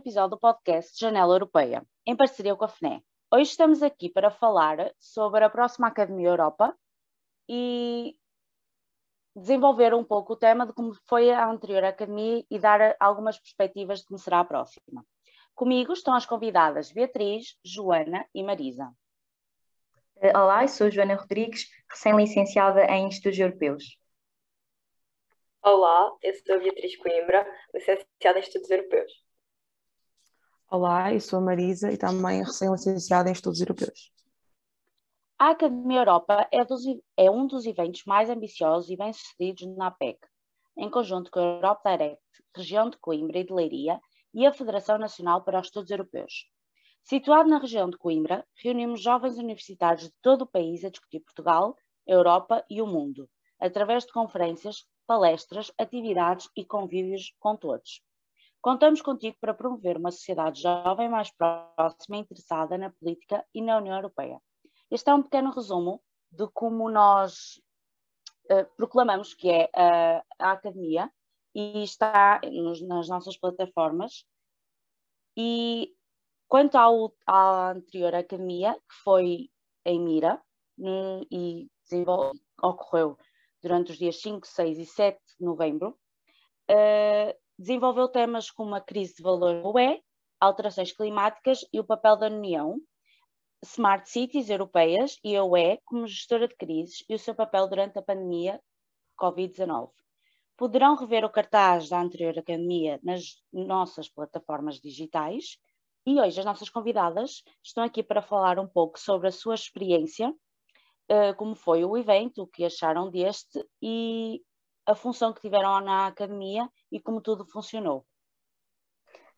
episódio do podcast Janela Europeia, em parceria com a FNE. Hoje estamos aqui para falar sobre a próxima Academia Europa e desenvolver um pouco o tema de como foi a anterior Academia e dar algumas perspectivas de como será a próxima. Comigo estão as convidadas Beatriz, Joana e Marisa. Olá, eu sou Joana Rodrigues, recém-licenciada em Estudos Europeus. Olá, eu sou a Beatriz Coimbra, licenciada em Estudos Europeus. Olá, eu sou a Marisa e também recém-licenciada em Estudos Europeus. A Academia Europa é, dos, é, um dos eventos mais ambiciosos e bem-sucedidos na APEC, em conjunto com a Europe Direct, região de Coimbra e de Leiria e a Federação Nacional para os Estudos Europeus. Situado na região de Coimbra, reunimos jovens universitários de todo o país a discutir Portugal, Europa e o mundo, através de conferências, palestras, atividades e convívios com todos. Contamos contigo para promover uma sociedade jovem mais próxima e interessada na política e na União Europeia. Este é um pequeno resumo de como nós uh, proclamamos que é uh, a Academia e está nos, nas nossas plataformas. E quanto ao, à anterior Academia, que foi em Mira, um, e ocorreu durante os dias 5, 6 e 7 de novembro, uh, desenvolveu temas como a crise de valor UE, alterações climáticas e o papel da União, Smart Cities europeias e a UE como gestora de crises e o seu papel durante a pandemia Covid-19. Poderão rever o cartaz da anterior academia nas nossas plataformas digitais e hoje as nossas convidadas estão aqui para falar um pouco sobre a sua experiência uh, como foi o evento, o que acharam deste e a função que tiveram na academia e como tudo funcionou.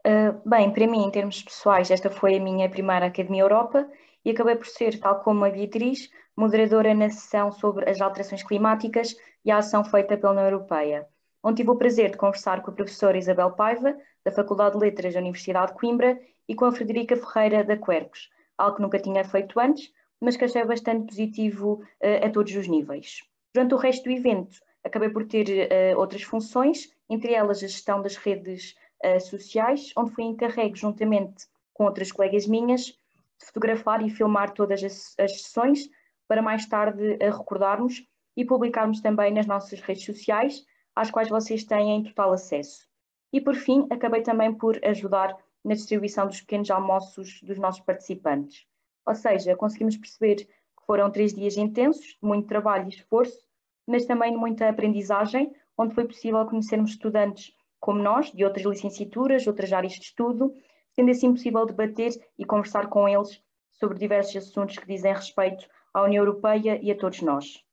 Uh, bem, para mim, em termos pessoais, esta foi a minha primeira Academia Europa e acabei por ser, tal como a Beatriz, moderadora na sessão sobre as alterações climáticas e a ação feita pela União Europeia, onde tive o prazer de conversar com a professora Isabel Paiva, da Faculdade de Letras da Universidade de Coimbra, e com a Frederica Ferreira da Quercos, algo que nunca tinha feito antes, mas que achei bastante positivo uh, a todos os níveis. Durante o resto do evento, acabei por ter uh, outras funções, entre elas a gestão das redes uh, sociais, onde fui encarregue, juntamente com outras colegas minhas, de fotografar e filmar todas as, as sessões, para mais tarde recordarmos e publicarmos também nas nossas redes sociais, às quais vocês têm total acesso. E por fim, acabei também por ajudar na distribuição dos pequenos almoços dos nossos participantes. Ou seja, conseguimos perceber que foram três dias intensos, de muito trabalho e esforço, mas também de muita aprendizagem, onde foi possível conhecermos estudantes como nós, de outras licenciaturas, outras áreas de estudo, sendo assim possível debater e conversar com eles sobre diversos assuntos que dizem respeito à União Europeia e a todos nós.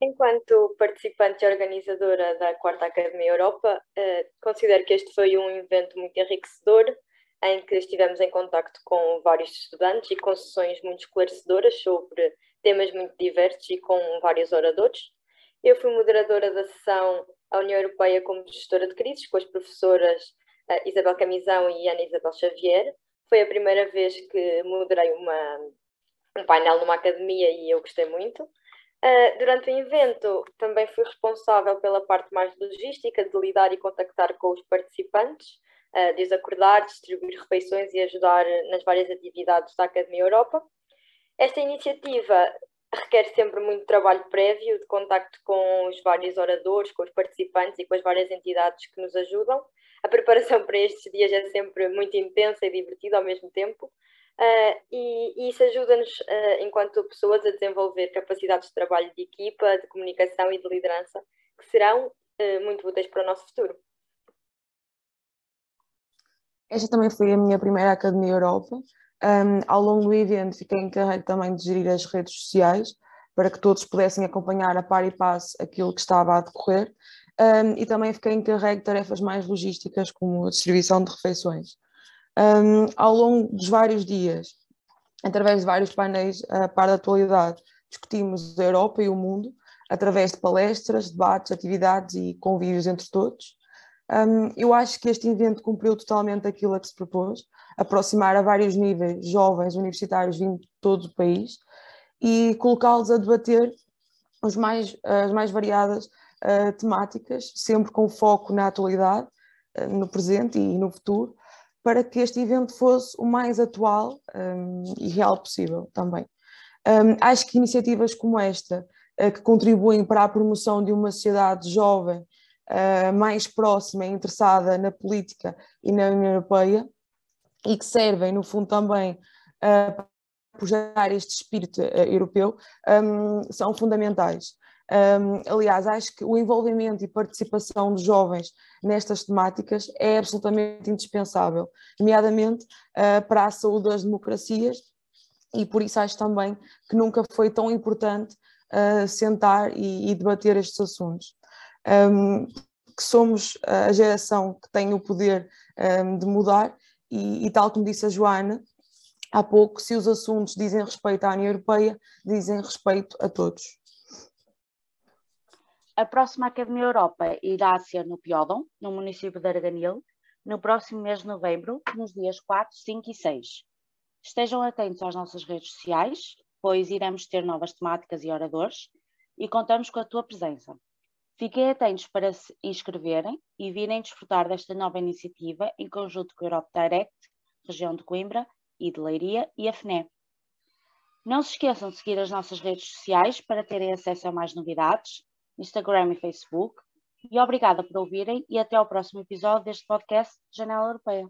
Enquanto participante e organizadora da Quarta Academia Europa, eh, considero que este foi um evento muito enriquecedor em que estivemos em contacto com vários estudantes e com sessões muito esclarecedoras sobre temas muito diversos e com vários oradores. Eu fui moderadora da sessão A União Europeia como gestora de crises, com as professoras uh, Isabel Camisão e Ana Isabel Xavier. Foi a primeira vez que moderei uma, um painel numa academia e eu gostei muito. Uh, durante o evento, também fui responsável pela parte mais logística, de lidar e contactar com os participantes, uh, desacordar, distribuir refeições e ajudar nas várias atividades da Academia Europa. Esta iniciativa requer sempre muito trabalho prévio, de contacto com os vários oradores, com os participantes e com as várias entidades que nos ajudam. A preparação para estes dias é sempre muito intensa e divertida ao mesmo tempo. Uh, e, e, isso ajuda-nos, uh, enquanto pessoas, a desenvolver capacidades de trabalho de equipa, de comunicação e de liderança, que serão uh, muito úteis para o nosso futuro. Esta também foi a minha primeira Academia Europa. Um, ao longo do evento fiquei encarregue também de gerir as redes sociais para que todos pudessem acompanhar a par e passo aquilo que estava a decorrer um, e também fiquei encarregue de tarefas mais logísticas como a distribuição de refeições. Um, ao longo dos vários dias, através de vários painéis a par da atualidade, discutimos a Europa e o mundo através de palestras, debates, atividades e convívios entre todos. Um, eu acho que este evento cumpriu totalmente aquilo a que se propôs, aproximar a vários níveis jovens universitários vindo de todo o país e colocá-los a debater os mais, as mais variadas uh, temáticas, sempre com foco na atualidade, uh, no presente e no futuro, para que este evento fosse o mais atual um, e real possível também. Um, acho que iniciativas como esta, uh, que contribuem para a promoção de uma sociedade jovem, mais próxima e interessada na política e na União Europeia, e que servem, no fundo, também para apoiar este espírito europeu, um, são fundamentais. Um, aliás, acho que o envolvimento e participação dos jovens nestas temáticas é absolutamente indispensável, nomeadamente uh, para a saúde das democracias, e por isso acho também que nunca foi tão importante uh, sentar e, e, debater estes assuntos. Um, que somos a geração que tem o poder um, de mudar, e, e tal como disse a Joana, há pouco, se os assuntos dizem respeito à União Europeia, dizem respeito a todos. A próxima Academia Europa irá ser no Piódon, no município de Arganil, no próximo mês de novembro, nos dias 4, 5 e 6. Estejam atentos às nossas redes sociais, pois iremos ter novas temáticas e oradores e contamos com a tua presença. Fiquem atentos para se inscreverem e virem desfrutar desta nova iniciativa em conjunto com a Europe Direct, região de Coimbra e de Leiria e a FNE. Não se esqueçam de seguir as nossas redes sociais para terem acesso a mais novidades Instagram e Facebook. E obrigada por ouvirem e até ao próximo episódio deste podcast Janela Europeia.